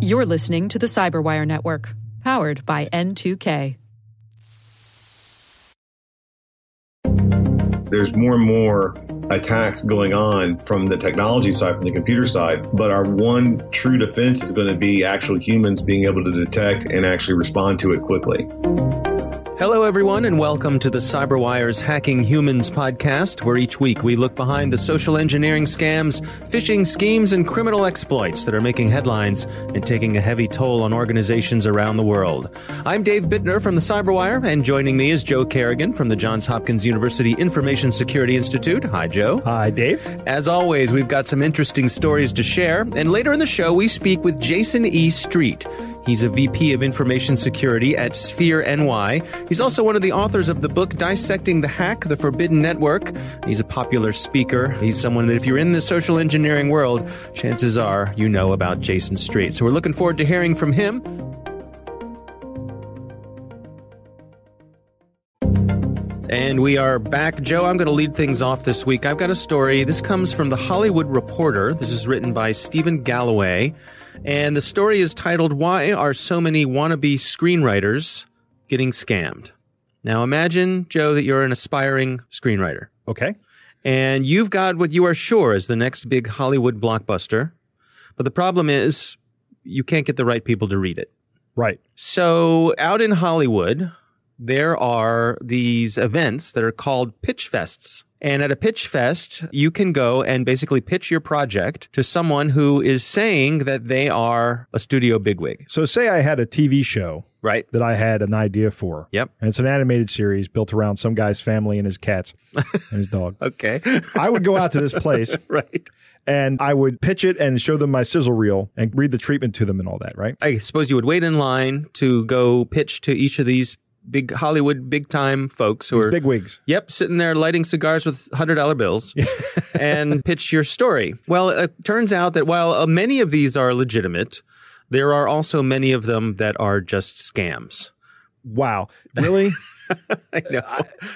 You're listening to the Cyberwire Network, powered by N2K. There's more and more attacks going on from the technology side, from the computer side, but our one true defense is going to be actual humans being able to detect and actually respond to it quickly. Hello, everyone, and welcome to the CyberWire's Hacking Humans podcast, where each week we look behind the social engineering scams, phishing schemes, and criminal exploits that are making headlines and taking a heavy toll on organizations around the world. I'm Dave Bittner from the CyberWire, and joining me is Joe Carrigan from the Johns Hopkins University Information Security Institute. Hi, Joe. Hi, Dave. As always, we've got some interesting stories to share, and later in the show, we speak with Jayson E. Street. He's a VP of Information Security at Sphere NY. He's also one of the authors of the book Dissecting the Hack, The Forbidden Network. He's a popular speaker. He's someone that if you're in the social engineering world, chances are you know about Jayson Street. So we're looking forward to hearing from him. And we are back. Joe, I'm going to lead things off this week. I've got a story. This comes from the Hollywood Reporter. This is written by Stephen Galloway. And the story is titled Why Are So Many Wannabe Screenwriters Getting Scammed? Now imagine, Joe, that you're an aspiring screenwriter. Okay. And you've got what you are sure is the next big Hollywood blockbuster. But the problem is you can't get the right people to read it. Right. So out in Hollywood, there are these events that are called pitch fests. And at a pitch fest, you can go and basically pitch your project to someone who is saying that they are a studio bigwig. So, say I had a TV show Right. that I had an idea for. Yep. And it's an animated series built around some guy's family and his cats and his dog. Okay. I would go out to this place right. and I would pitch it and show them my sizzle reel and read the treatment to them and all that, right? I suppose you would wait in line to go pitch to each of these big Hollywood big time folks who These are big wigs. Yep, sitting there lighting cigars with hundred dollar bills, and pitch your story. Well, it turns out that while uh, many of these are legitimate, there are also many of them that are just scams. Wow. Really? I know.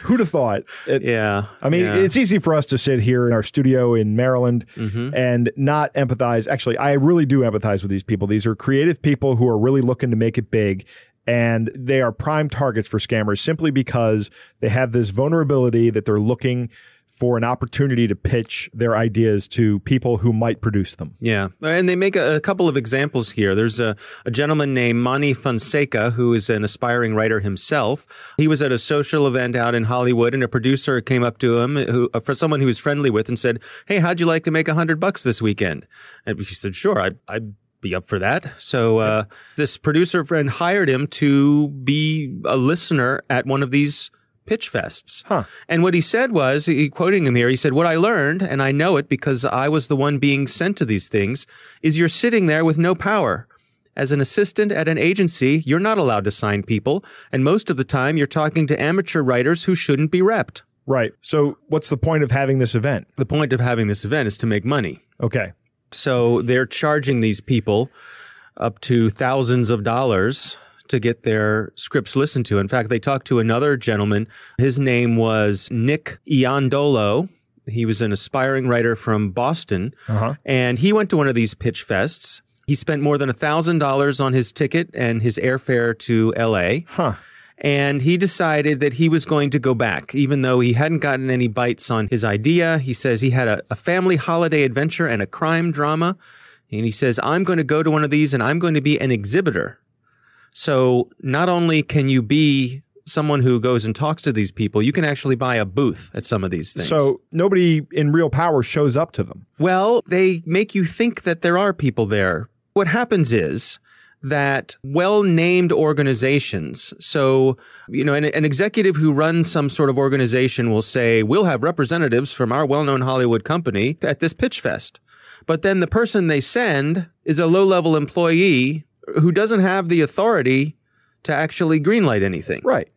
Who'd have thought? It- yeah. I mean, yeah. Mm-hmm. it's easy for us to sit here in our studio in Maryland and not empathize. Actually, I really do empathize with these people. These are creative people who are really looking to make it big. And they are prime targets for scammers simply because they have this vulnerability that they're looking for an opportunity to pitch their ideas to people who might produce them. Yeah, and they make a, a couple of examples here. There's a, a gentleman named Manny Fonseca who is an aspiring writer himself. He was at a social event out in Hollywood, and a producer came up to him, who uh, for someone he was friendly with, and said, "Hey, how'd you like to make a hundred bucks this weekend?" And he said, "Sure, I, I'd." Be up for that. So uh, this producer friend hired him to be a listener at one of these pitch fests. Huh. And what he said was, he, quoting him here, he said, What I learned, and I know it because I was the one being sent to these things, is you're sitting there with no power. As an assistant at an agency, you're not allowed to sign people, and most of the time you're talking to amateur writers who shouldn't be repped. Right. So, what's the point of having this event? The point of having this event is to make money. Okay. So they're charging these people up to thousands of dollars to get their scripts listened to. In fact, they talked to another gentleman. His name was Nick Iandolo. He was an aspiring writer from Boston, Uh-huh. and he went to one of these pitch fests. He spent more than $1,000 on his ticket and his airfare to LA Huh. And he decided that he was going to go back, even though he hadn't gotten any bites on his idea. He says he had a, a family holiday adventure and a crime drama. And he says, I'm going to go to one of these and I'm going to be an exhibitor. So not only can you be someone who goes and talks to these people, you can actually buy a booth at some of these things. So, nobody in real power shows up to them. Well, they make you think that there are people there. What happens is that well named organizations, so, you know, an, an executive who runs some sort of organization will say, We'll have representatives from our well known Hollywood company at this pitch fest. But then the person they send is a low level employee who doesn't have the authority to actually greenlight anything. Right.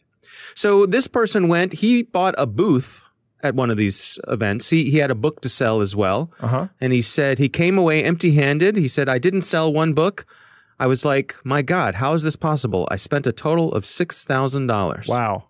So this person went, he bought a booth at one of these events. He, he had a book to sell as well. Uh-huh. And he said he came away empty handed. He said, I didn't sell one book. I was like, my God, how is this possible? I spent a total of $6,000. Wow.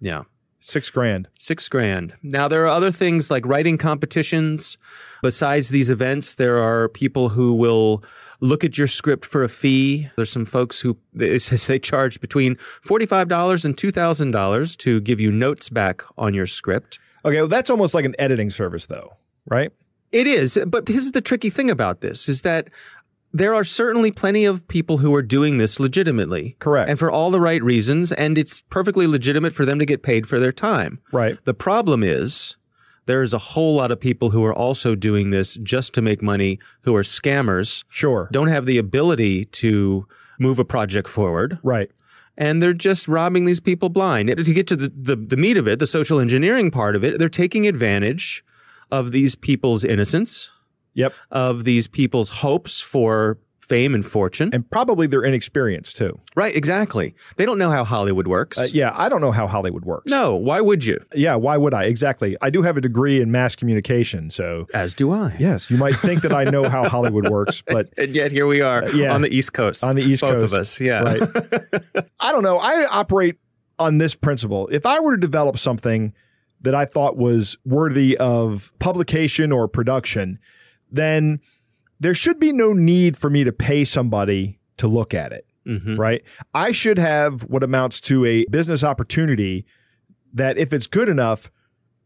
Yeah. Six grand. Six grand. Now, there are other things like writing competitions. Besides these events, there are people who will look at your script for a fee. There's some folks who they, they charge between $45 and $2,000 to give you notes back on your script. Okay, well, that's almost like an editing service, though, right? It is, but this is the tricky thing about this is that there are certainly plenty of people who are doing this legitimately. Correct. And for all the right reasons, and it's perfectly legitimate for them to get paid for their time. Right. The problem is there's a whole lot of people who are also doing this just to make money, who are scammers, Sure. don't have the ability to move a project forward, Right. and they're just robbing these people blind. To get to the, the, the meat of it, the social engineering part of it, they're taking advantage of these people's innocence, Yep. of these people's hopes for fame and fortune. And probably their inexperience too. right, exactly. They don't know how Hollywood works. Uh, yeah, I don't know how Hollywood works. No, why would you? Yeah, why would I? Exactly. I do have a degree in mass communication, so As do I. yes, you might think that I know how Hollywood works, but And yet here we are yeah. on the East Coast. On the East Both Coast. of us, yeah. right. I don't know. I operate on this principle. If I were to develop something that I thought was worthy of publication or production, then there should be no need for me to pay somebody to look at it. hmm right? I should have what amounts to a business opportunity that, if it's good enough,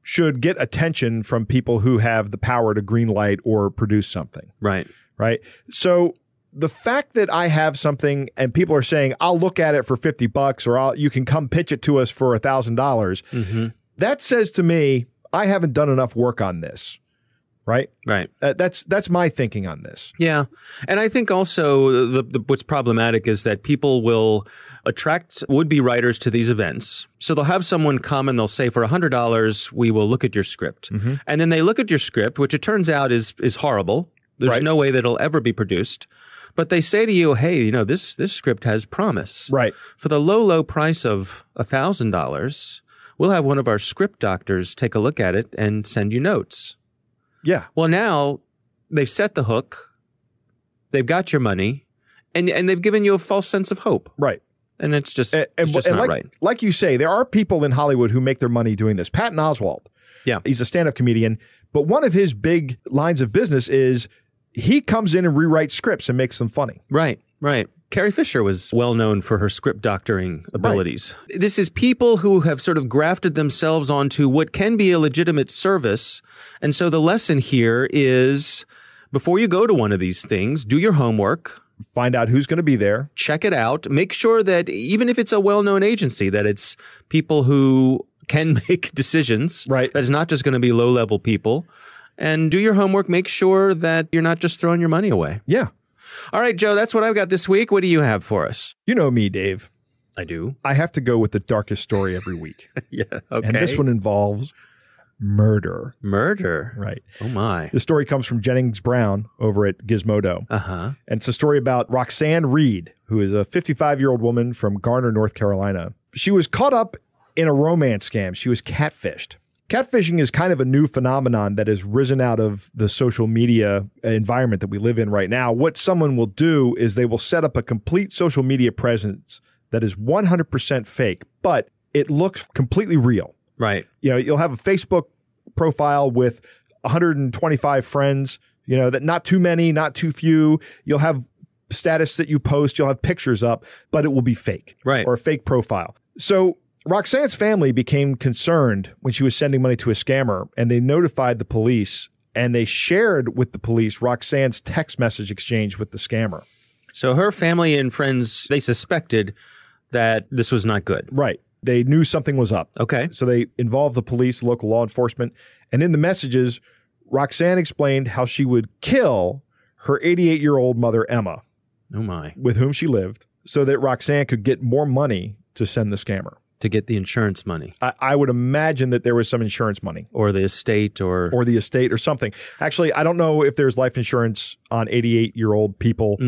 should get attention from people who have the power to green light or produce something, Right. right? So the fact that I have something and people are saying, I'll look at it for 50 bucks or I'll, you can come pitch it to us for a thousand dollars. hmm That says to me, I haven't done enough work on this, right? Right. Uh, that's, that's my thinking on this. Yeah, and I think also the, the, what's problematic is that people will attract would-be writers to these events. So they'll have someone come and they'll say, "For hundred dollars, we will look at your script," and then they look at your script, which it turns out is is horrible. There's Right. no way that it'll ever be produced. But they say to you, "Hey, you know this this script has promise. Right. For the low low price of thousand dollars, we'll have one of our script doctors take a look at it and send you notes." Yeah. Well, now they've set the hook, they've got your money, and and they've given you a false sense of hope, Right. and it's just And, it's just not like, right. like you say, there are people in Hollywood who make their money doing this. Patton Oswalt, Yeah. he's a stand-up comedian, but one of his big lines of business is he comes in and rewrites scripts and makes them funny. Right, right. Carrie Fisher was well known for her script doctoring abilities. This is people who have sort of grafted themselves onto what can be a legitimate service. And so the lesson here is before you go to one of these things, do your homework, Find out who's going to be there. check it out. Make sure that even if it's a well-known agency, that it's people who can make decisions. Right. That it's not just going to be low-level people. And do your homework. Make sure that you're not just throwing your money away. Yeah. All right, Joe, that's what I've got this week. What do you have for us? You know me, Dave. I do. I have to go with the darkest story every week. Yeah. Okay. And this one involves murder. murder. Right. Oh my. The story comes from Jennings Brown over at Gizmodo. Uh huh. And it's a story about Roxanne Reed, who is a 55 year old woman from Garner, North Carolina. She was caught up in a romance scam. She was catfished. Catfishing is kind of a new phenomenon that has risen out of the social media environment that we live in right now. What someone will do is they will set up a complete social media presence that is 100% fake, but it looks completely real. Right. You know, you'll have a Facebook profile with 125 friends, you know, that not too many, not too few. You'll have status that you post, you'll have pictures up, but it will be fake Right. or a fake profile. So Roxanne's family became concerned when she was sending money to a scammer and they notified the police and they shared with the police Roxanne's text message exchange with the scammer. So her family and friends they suspected that this was not good. Right. They knew something was up. Okay. So they involved the police, local law enforcement. And in the messages, Roxanne explained how she would kill her 88 year old mother, Emma, Oh my. with whom she lived, so that Roxanne could get more money to send the scammer. To get the insurance money I, I would imagine that there was some insurance money or the estate or, or the estate or something. Actually, I don't know if there's life insurance on 88 year old people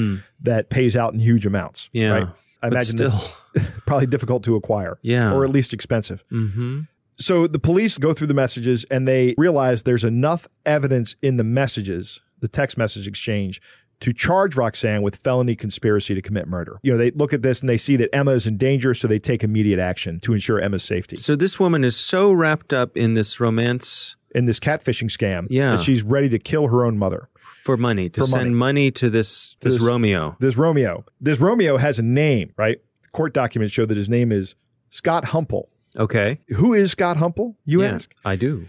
that pays out in huge amounts. Yeah. Right? I imagine still. that's probably difficult to acquire. Yeah. Or at least expensive. mm-hmm. So the police go through the messages and they realize there's enough evidence in the messages, the text message exchange, to charge Roxanne with felony conspiracy to commit murder. You know, they look at this and they see that Emma is in danger, so they take immediate action to ensure Emma's safety. So this woman is so wrapped up in this romance In this catfishing scam, Yeah. that she's ready to kill her own mother. for money to For send money. money, to this this This- Romeo. This Romeo, this Romeo has a name, right? Court documents show that his name is Scott Humple. Okay. Who is Scott Humple? You Yeah, ask. I do.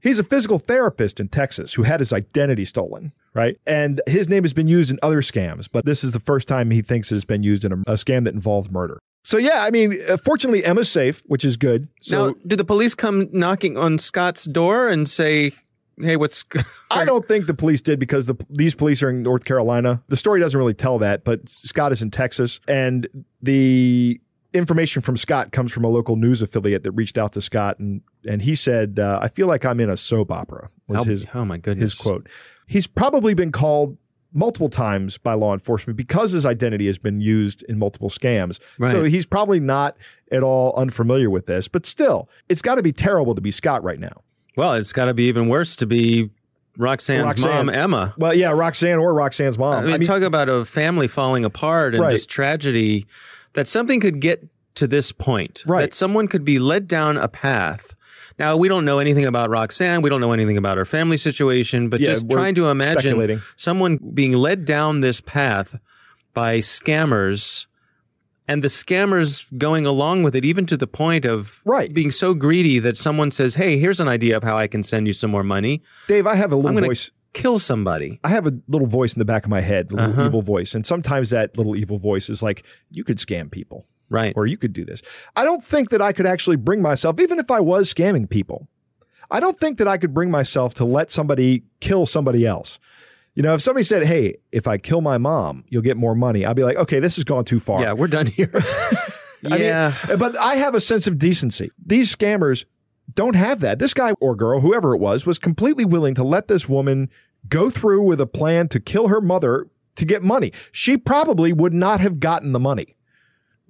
He's a physical therapist in Texas who had his identity stolen, right? And his name has been used in other scams, but this is the first time he thinks it has been used in a, a scam that involved murder. So, yeah, I mean, uh, fortunately, Emma's safe, which is good. So, now, do the police come knocking on Scott's door and say, "Hey, what's?" I don't think the police did because the, these police are in North Carolina. The story doesn't really tell that, but Scott is in Texas. And the information from Scott comes from a local news affiliate that reached out to Scott. And, and he said, uh, I feel like I'm in a soap opera, was oh, his, oh my goodness! his quote. He's probably been called multiple times by law enforcement because his identity has been used in multiple scams. Right. So he's probably not at all unfamiliar with this, but still, it's got to be terrible to be Scott right now. Well, it's got to be even worse to be Roxanne's Roxanne. mom, Emma. Well, yeah, Roxanne or Roxanne's mom. I mean, talk about a family falling apart and Right. just tragedy. That something could get to this point. Right. That someone could be led down a path. Now we don't know anything about Roxanne. We don't know anything about her family situation. But Yeah, just trying to imagine someone being led down this path by scammers. And the scammers going along with it, even to the point of Right. being so greedy that someone says, "Hey, here's an idea of how I can send you some more money. Dave, I have a little voice. kill somebody." I have a little voice in the back of my head, a little Uh-huh. evil voice. And sometimes that little evil voice is like, you could scam people Right. or you could do this. I don't think that I could actually bring myself, even if I was scamming people, I don't think that I could bring myself to let somebody kill somebody else. You know, if somebody said, hey, if I kill my mom, you'll get more money, I'd be like, okay, this has gone too far. Yeah, we're done here. I mean, yeah. but I have a sense of decency. These scammers don't have that. This guy or girl, whoever it was, was completely willing to let this woman go through with a plan to kill her mother to get money. She probably would not have gotten the money.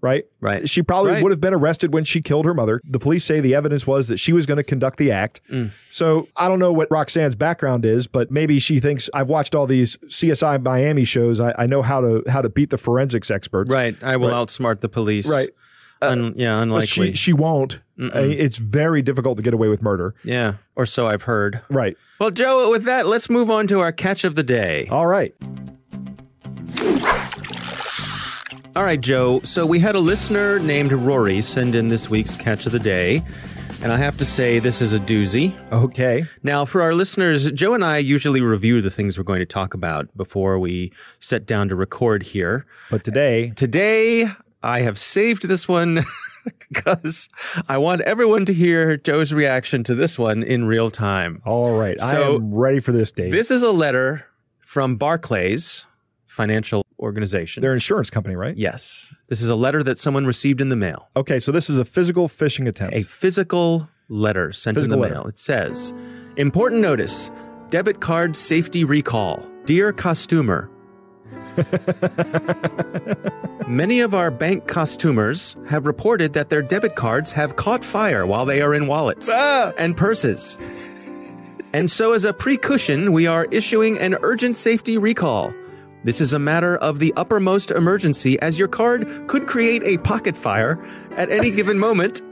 Right? Right. She probably Right. would have been arrested when she killed her mother. The police say the evidence was that she was going to conduct the act. Mm. So I don't know what Roxanne's background is, but maybe she thinks I've watched all these CSI Miami shows. I, I know how to how to beat the forensics experts. Right. I will Right. outsmart the police. Right. Un- yeah, unlikely. She she won't. Uh, it's very difficult to get away with murder. yeah, or so I've heard. Right. Well, Joe, with that, let's move on to our catch of the day. All right. All right, Joe. So we had a listener named Rory send in this week's catch of the day. And I have to say, this is a doozy. Okay. Now, for our listeners, Joe and I usually review the things we're going to talk about before we sit down to record here. But today, uh, Today, I have saved this one because I want everyone to hear Joe's reaction to this one in real time. all right. I am ready for this, Dave. This is a letter from Barclays Financial Organization. Their insurance company, right? yes. This is a letter that someone received in the mail. Okay, so this is a physical phishing attempt. A physical letter sent Physical in the letter. mail. It says, Important notice debit card safety recall. Dear customer, Many of our bank costumers have reported that their debit cards have caught fire while they are in wallets Ah! and purses. And so, as a precaution, we are issuing an urgent safety recall. This is a matter of the uppermost emergency, as your card could create a pocket fire at any given moment,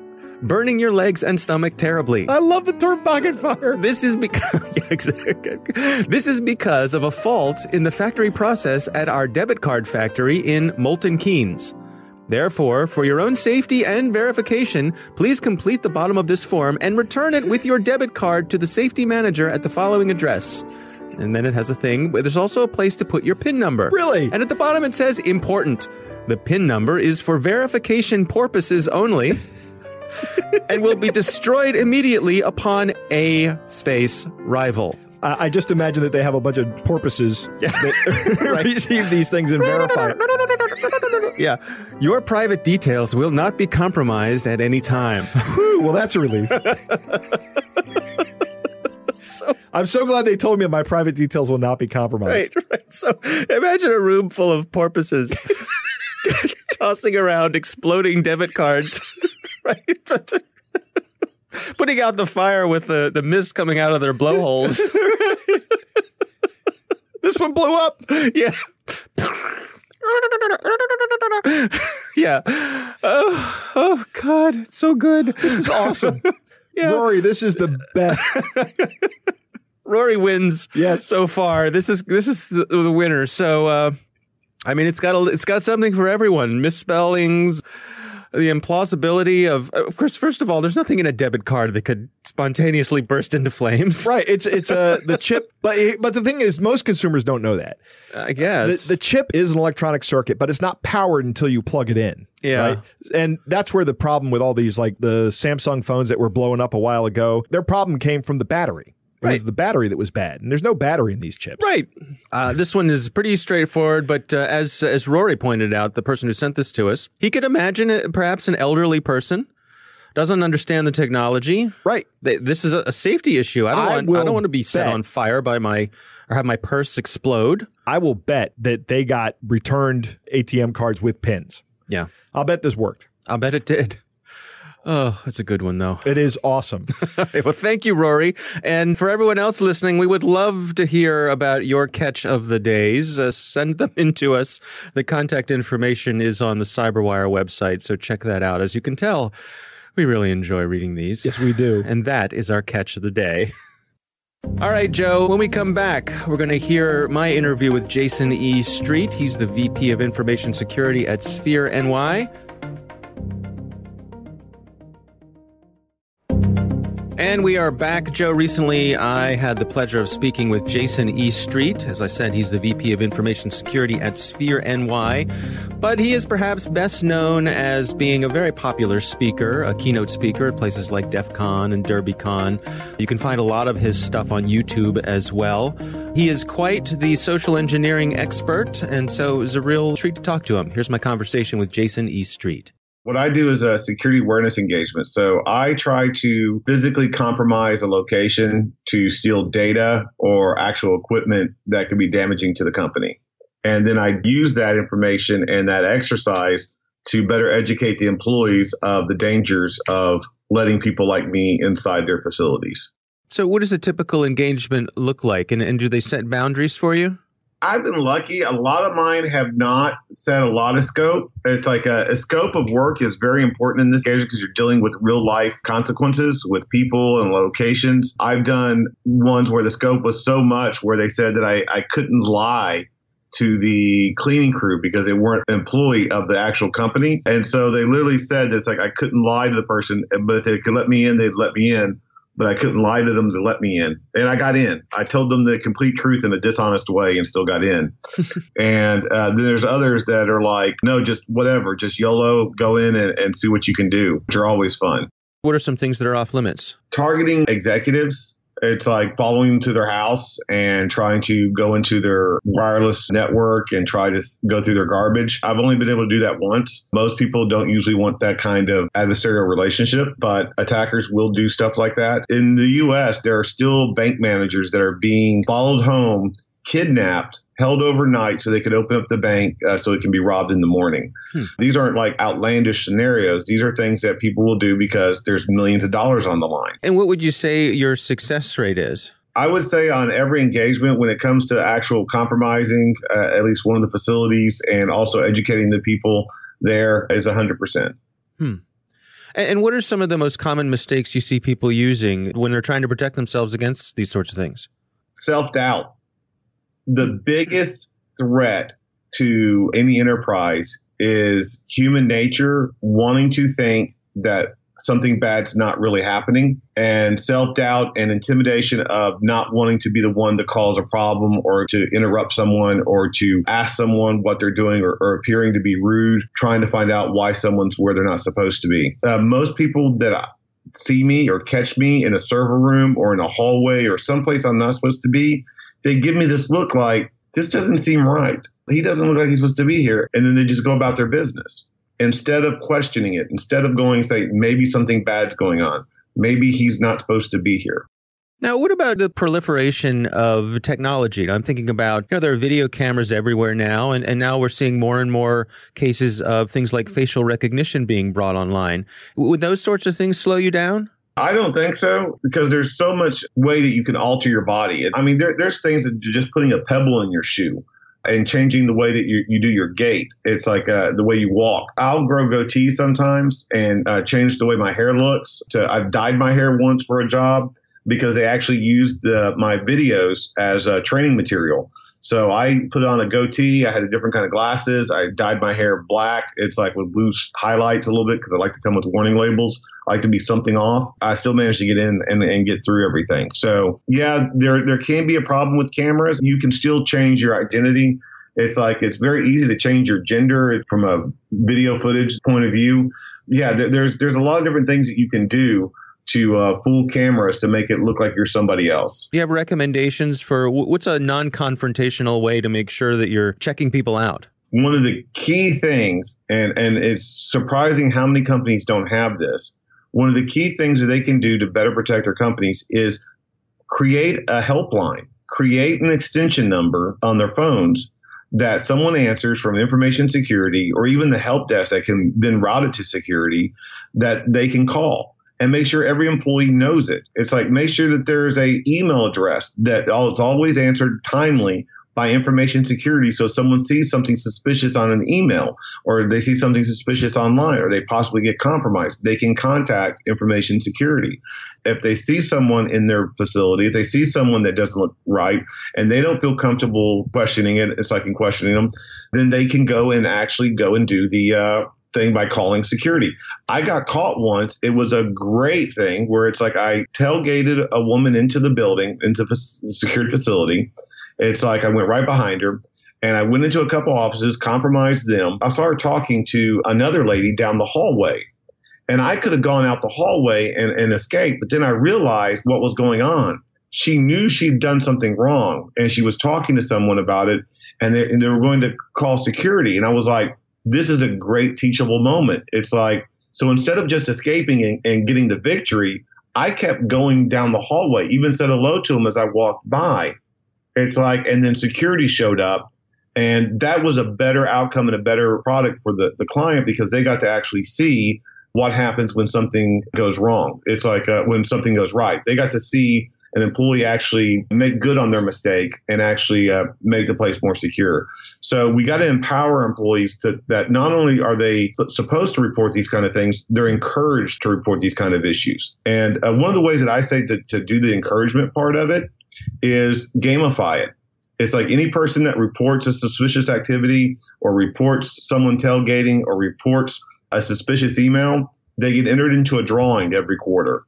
burning your legs and stomach terribly. I love the term pocket fire. This is because this is because of a fault in the factory process at our debit card factory in Molten Keynes. Therefore, for your own safety and verification, please complete the bottom of this form and return it with your debit card to the safety manager at the following address. And then it has a thing, there's also a place to put your PIN number. Really? And at the bottom it says important. The PIN number is for verification purposes only and will be destroyed immediately upon a space rival. I, I just imagine that they have a bunch of porpoises that receive these things and verify. Yeah. Your private details will not be compromised at any time. Whew, well, that's a relief. So, I'm so glad they told me my private details will not be compromised. right, right. So imagine a room full of porpoises tossing around exploding debit cards, right? But putting out the fire with the, the mist coming out of their blowholes. This one blew up. Yeah. yeah. Oh, oh God, it's so good. This is awesome. Yeah. Rory, this is the best. Rory wins. Yes. So far, this is this is the, the winner. So, uh, I mean, it's got a, it's got something for everyone. Misspellings, the implausibility of, of course. First of all, there's nothing in a debit card that could spontaneously burst into flames. Right. It's it's a uh, the chip, but but the thing is, most consumers don't know that. I guess the, the chip is an electronic circuit, but it's not powered until you plug it in. Yeah. Right? And that's where the problem with all these, like the Samsung phones that were blowing up a while ago, their problem came from the battery. It Right. was the battery that was bad, and there's no battery in these chips. Right. Uh, this one is pretty straightforward, but uh, as as Rory pointed out, the person who sent this to us, he could imagine it, perhaps an elderly person doesn't understand the technology. Right. They, this is a, a safety issue. I don't I want. I don't want to be set bet- on fire by my or have my purse explode. I will bet that they got returned ATM cards with pins. Yeah, I'll bet this worked. I'll bet it did. Oh, that's a good one though. It is awesome. Right, well, thank you, Rory. And for everyone else listening, we would love to hear about your catch of the days. Uh, send them in to us. The contact information is on the Cyberwire website, so check that out. As you can tell, we really enjoy reading these. yes, we do. And that is our catch of the day. All right, Joe, when we come back, we're going to hear my interview with Jayson E. Street. He's the VP of Information Security at SphereNY. And we are back. Joe, recently I had the pleasure of speaking with Jayson E. Street. As I said, he's the VP of Information Security at SphereNY. But he is perhaps best known as being a very popular speaker, a keynote speaker at places like DEF CON and DerbyCon. You can find a lot of his stuff on YouTube as well. He is quite the social engineering expert, and so it was a real treat to talk to him. Here's my conversation with Jayson E. Street. What I do is a security awareness engagement. So I try to physically compromise a location to steal data or actual equipment that could be damaging to the company. And then I use that information and that exercise to better educate the employees of the dangers of letting people like me inside their facilities. So, what does a typical engagement look like? And, and do they set boundaries for you? I've been lucky. A lot of mine have not set a lot of scope. It's like a, a scope of work is very important in this case because you're dealing with real life consequences with people and locations. I've done ones where the scope was so much where they said that I, I couldn't lie to the cleaning crew because they weren't an employee of the actual company. And so they literally said it's like I couldn't lie to the person, but if they could let me in, they'd let me in but I couldn't lie to them to let me in. And I got in. I told them the complete truth in a dishonest way and still got in. and uh, then there's others that are like, no, just whatever, just YOLO, go in and, and see what you can do, which are always fun. What are some things that are off limits? Targeting executives. It's like following them to their house and trying to go into their wireless network and try to go through their garbage. I've only been able to do that once. Most people don't usually want that kind of adversarial relationship, but attackers will do stuff like that. In the US, there are still bank managers that are being followed home, kidnapped, held overnight so they could open up the bank uh, so it can be robbed in the morning. Hmm. These aren't like outlandish scenarios. These are things that people will do because there's millions of dollars on the line. And what would you say your success rate is? I would say on every engagement, when it comes to actual compromising uh, at least one of the facilities and also educating the people there is 100%. And- And what are some of the most common mistakes you see people using when they're trying to protect themselves against these sorts of things? Self doubt. The biggest threat to any enterprise is human nature wanting to think that something bad's not really happening and self-doubt and intimidation of not wanting to be the one to cause a problem or to interrupt someone or to ask someone what they're doing or, or appearing to be rude trying to find out why someone's where they're not supposed to be. Uh, most people that I- see me or catch me in a server room or in a hallway or someplace i'm not supposed to be they give me this look like this doesn't seem right he doesn't look like he's supposed to be here and then they just go about their business instead of questioning it, instead of going say maybe something bad's going on, maybe he's not supposed to be here. Now, what about the proliferation of technology? I'm thinking about, you know, there are video cameras everywhere now, and, and now we're seeing more and more cases of things like facial recognition being brought online. Would those sorts of things slow you down? I don't think so because there's so much way that you can alter your body. I mean, there, there's things that just putting a pebble in your shoe and changing the way that you, you do your gait. It's like uh, the way you walk. I'll grow goatee sometimes and uh, change the way my hair looks. To I've dyed my hair once for a job because they actually used the, my videos as a training material. So I put on a goatee. I had a different kind of glasses. I dyed my hair black. It's like with blue highlights a little bit because I like to come with warning labels. I like to be something off. I still managed to get in and, and get through everything. So yeah, there there can be a problem with cameras. You can still change your identity. It's like it's very easy to change your gender from a video footage point of view. Yeah, there, there's there's a lot of different things that you can do to uh, fool cameras to make it look like you're somebody else. Do you have recommendations for what's a non confrontational way to make sure that you're checking people out? One of the key things, and, and it's surprising how many companies don't have this. One of the key things that they can do to better protect their companies is create a helpline, create an extension number on their phones that someone answers from information security or even the help desk that can then route it to security that they can call and make sure every employee knows it. It's like make sure that there's a email address that it's always answered timely by information security. So someone sees something suspicious on an email or they see something suspicious online or they possibly get compromised, they can contact information security. If they see someone in their facility, if they see someone that doesn't look right and they don't feel comfortable questioning it, it's like in questioning them, then they can go and actually go and do the uh, thing by calling security. I got caught once. It was a great thing where it's like I tailgated a woman into the building, into the security facility. It's like I went right behind her and I went into a couple offices, compromised them. I started talking to another lady down the hallway. And I could have gone out the hallway and, and escaped, but then I realized what was going on. She knew she'd done something wrong and she was talking to someone about it and they, and they were going to call security. And I was like, this is a great teachable moment. It's like, so instead of just escaping and, and getting the victory, I kept going down the hallway, even said hello to him as I walked by. It's like, and then security showed up. And that was a better outcome and a better product for the, the client because they got to actually see what happens when something goes wrong. It's like uh, when something goes right. They got to see an employee actually make good on their mistake and actually uh, make the place more secure. So we got to empower employees to that not only are they supposed to report these kind of things, they're encouraged to report these kind of issues. And uh, one of the ways that I say to, to do the encouragement part of it is gamify it. It's like any person that reports a suspicious activity or reports someone tailgating or reports a suspicious email, they get entered into a drawing every quarter.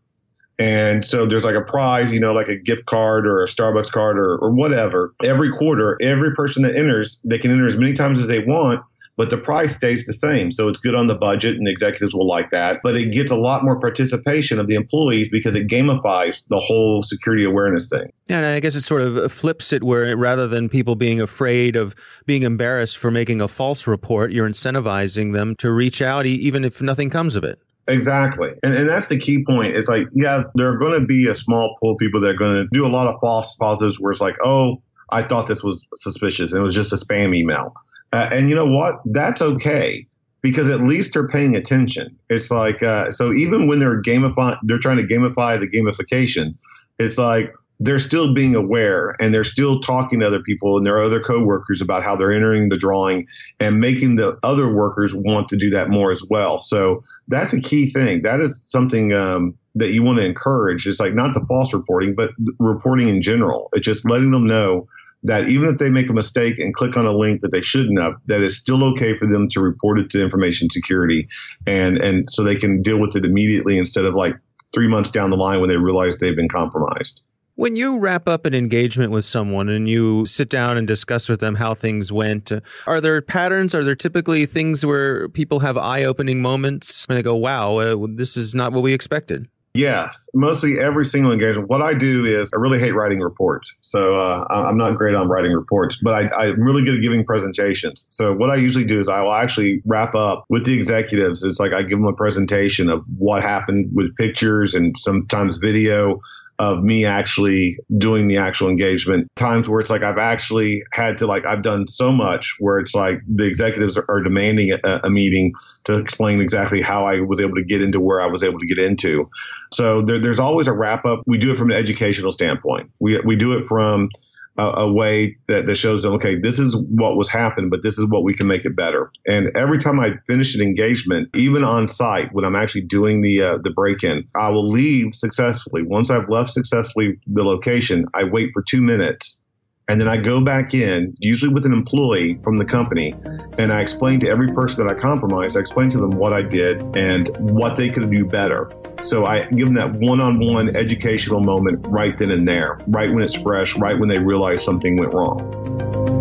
And so there's like a prize, you know, like a gift card or a Starbucks card or, or whatever. Every quarter, every person that enters, they can enter as many times as they want, but the price stays the same. So it's good on the budget and executives will like that. But it gets a lot more participation of the employees because it gamifies the whole security awareness thing. Yeah, and I guess it sort of flips it where rather than people being afraid of being embarrassed for making a false report, you're incentivizing them to reach out even if nothing comes of it. Exactly. And, and that's the key point. It's like, yeah, there are going to be a small pool of people that are going to do a lot of false positives where it's like, oh, I thought this was suspicious and it was just a spam email. Uh, and you know what? That's okay because at least they're paying attention. It's like, uh, so even when they're gamifying, they're trying to gamify the gamification. It's like, they're still being aware and they're still talking to other people and their other coworkers about how they're entering the drawing and making the other workers want to do that more as well. So that's a key thing. That is something um, that you want to encourage. It's like not the false reporting, but reporting in general. It's just letting them know that even if they make a mistake and click on a link that they shouldn't have, that it's still okay for them to report it to information security and and so they can deal with it immediately instead of like three months down the line when they realize they've been compromised. When you wrap up an engagement with someone and you sit down and discuss with them how things went, are there patterns? Are there typically things where people have eye opening moments and they go, wow, uh, this is not what we expected? Yes, mostly every single engagement. What I do is I really hate writing reports. So uh, I'm not great on writing reports, but I, I'm really good at giving presentations. So what I usually do is I will actually wrap up with the executives. It's like I give them a presentation of what happened with pictures and sometimes video of me actually doing the actual engagement. Times where it's like I've actually had to like I've done so much where it's like the executives are, are demanding a, a, meeting to explain exactly how I was able to get into where I was able to get into. So there, there's always a wrap up. We do it from an educational standpoint. We we do it from a, a, way that, that shows them, okay, this is what was happened, but this is what we can make it better. And every time I finish an engagement, even on site when I'm actually doing the uh, the break in, I will leave successfully. Once I've left successfully the location, I wait for two minutes and then I go back in, usually with an employee from the company, and I explain to every person that I compromised, I explain to them what I did and what they could do better. So I give them that one on one educational moment right then and there, right when it's fresh, right when they realize something went wrong.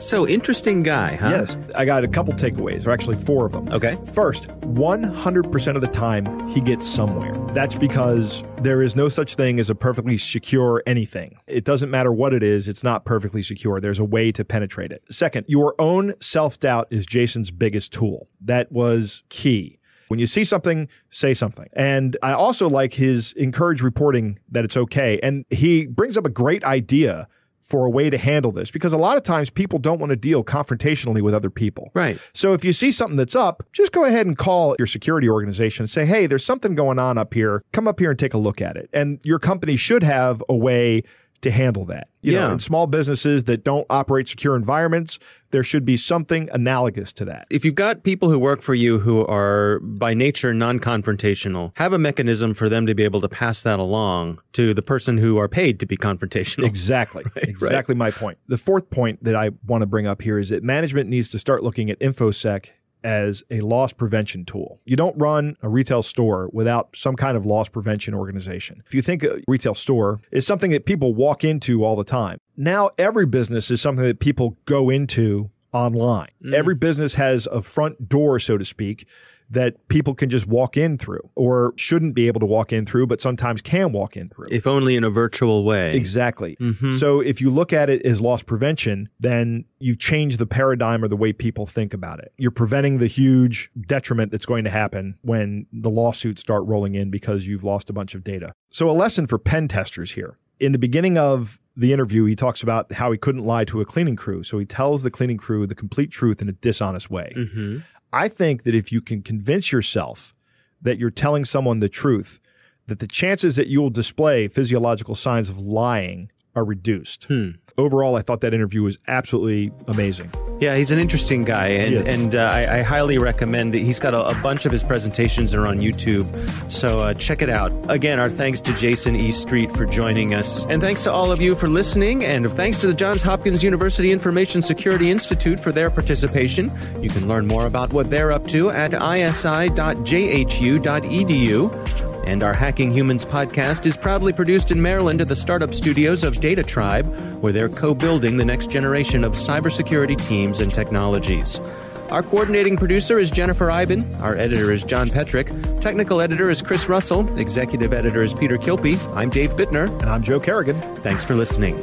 So interesting guy, huh? Yes. I got a couple takeaways, or actually four of them. Okay. First, 100% of the time, he gets somewhere. That's because there is no such thing as a perfectly secure anything. It doesn't matter what it is, it's not perfectly secure. There's a way to penetrate it. Second, your own self doubt is Jayson's biggest tool. That was key. When you see something, say something. And I also like his encourage reporting that it's okay. And he brings up a great idea for a way to handle this because a lot of times people don't want to deal confrontationally with other people. Right. So if you see something that's up, just go ahead and call your security organization and say, hey, there's something going on up here. Come up here and take a look at it. And your company should have a way to handle that. You yeah. know, in small businesses that don't operate secure environments, there should be something analogous to that. If you've got people who work for you who are by nature non-confrontational, have a mechanism for them to be able to pass that along to the person who are paid to be confrontational. Exactly. right, exactly right. my point. The fourth point that I want to bring up here is that management needs to start looking at InfoSec as a loss prevention tool. You don't run a retail store without some kind of loss prevention organization. If you think a retail store is something that people walk into all the time, now every business is something that people go into online. Mm. Every business has a front door, so to speak, that people can just walk in through or shouldn't be able to walk in through, but sometimes can walk in through. If only in a virtual way. Exactly. Mm-hmm. So if you look at it as loss prevention, then you've changed the paradigm or the way people think about it. You're preventing the huge detriment that's going to happen when the lawsuits start rolling in because you've lost a bunch of data. So a lesson for pen testers here. In the beginning of the interview, he talks about how he couldn't lie to a cleaning crew. So he tells the cleaning crew the complete truth in a dishonest way. Mm-hmm. I think that if you can convince yourself that you're telling someone the truth, that the chances that you will display physiological signs of lying are reduced. Hmm. Overall, I thought that interview was absolutely amazing. Yeah, he's an interesting guy, and and uh, I, I, highly recommend. It. He's got a, a, bunch of his presentations are on YouTube, so uh, check it out. Again, our thanks to Jayson E. Street for joining us, and thanks to all of you for listening, and thanks to the Johns Hopkins University Information Security Institute for their participation. You can learn more about what they're up to at isi.jhu.edu. And our Hacking Humans podcast is proudly produced in Maryland at the startup studios of DataTribe, where they're co building the next generation of cybersecurity teams and technologies. Our coordinating producer is Jennifer Eiben. Our editor is John Petrick. Technical editor is Chris Russell. Executive editor is Peter Kilpe. I'm Dave Bittner. And I'm Joe Carrigan. Thanks for listening.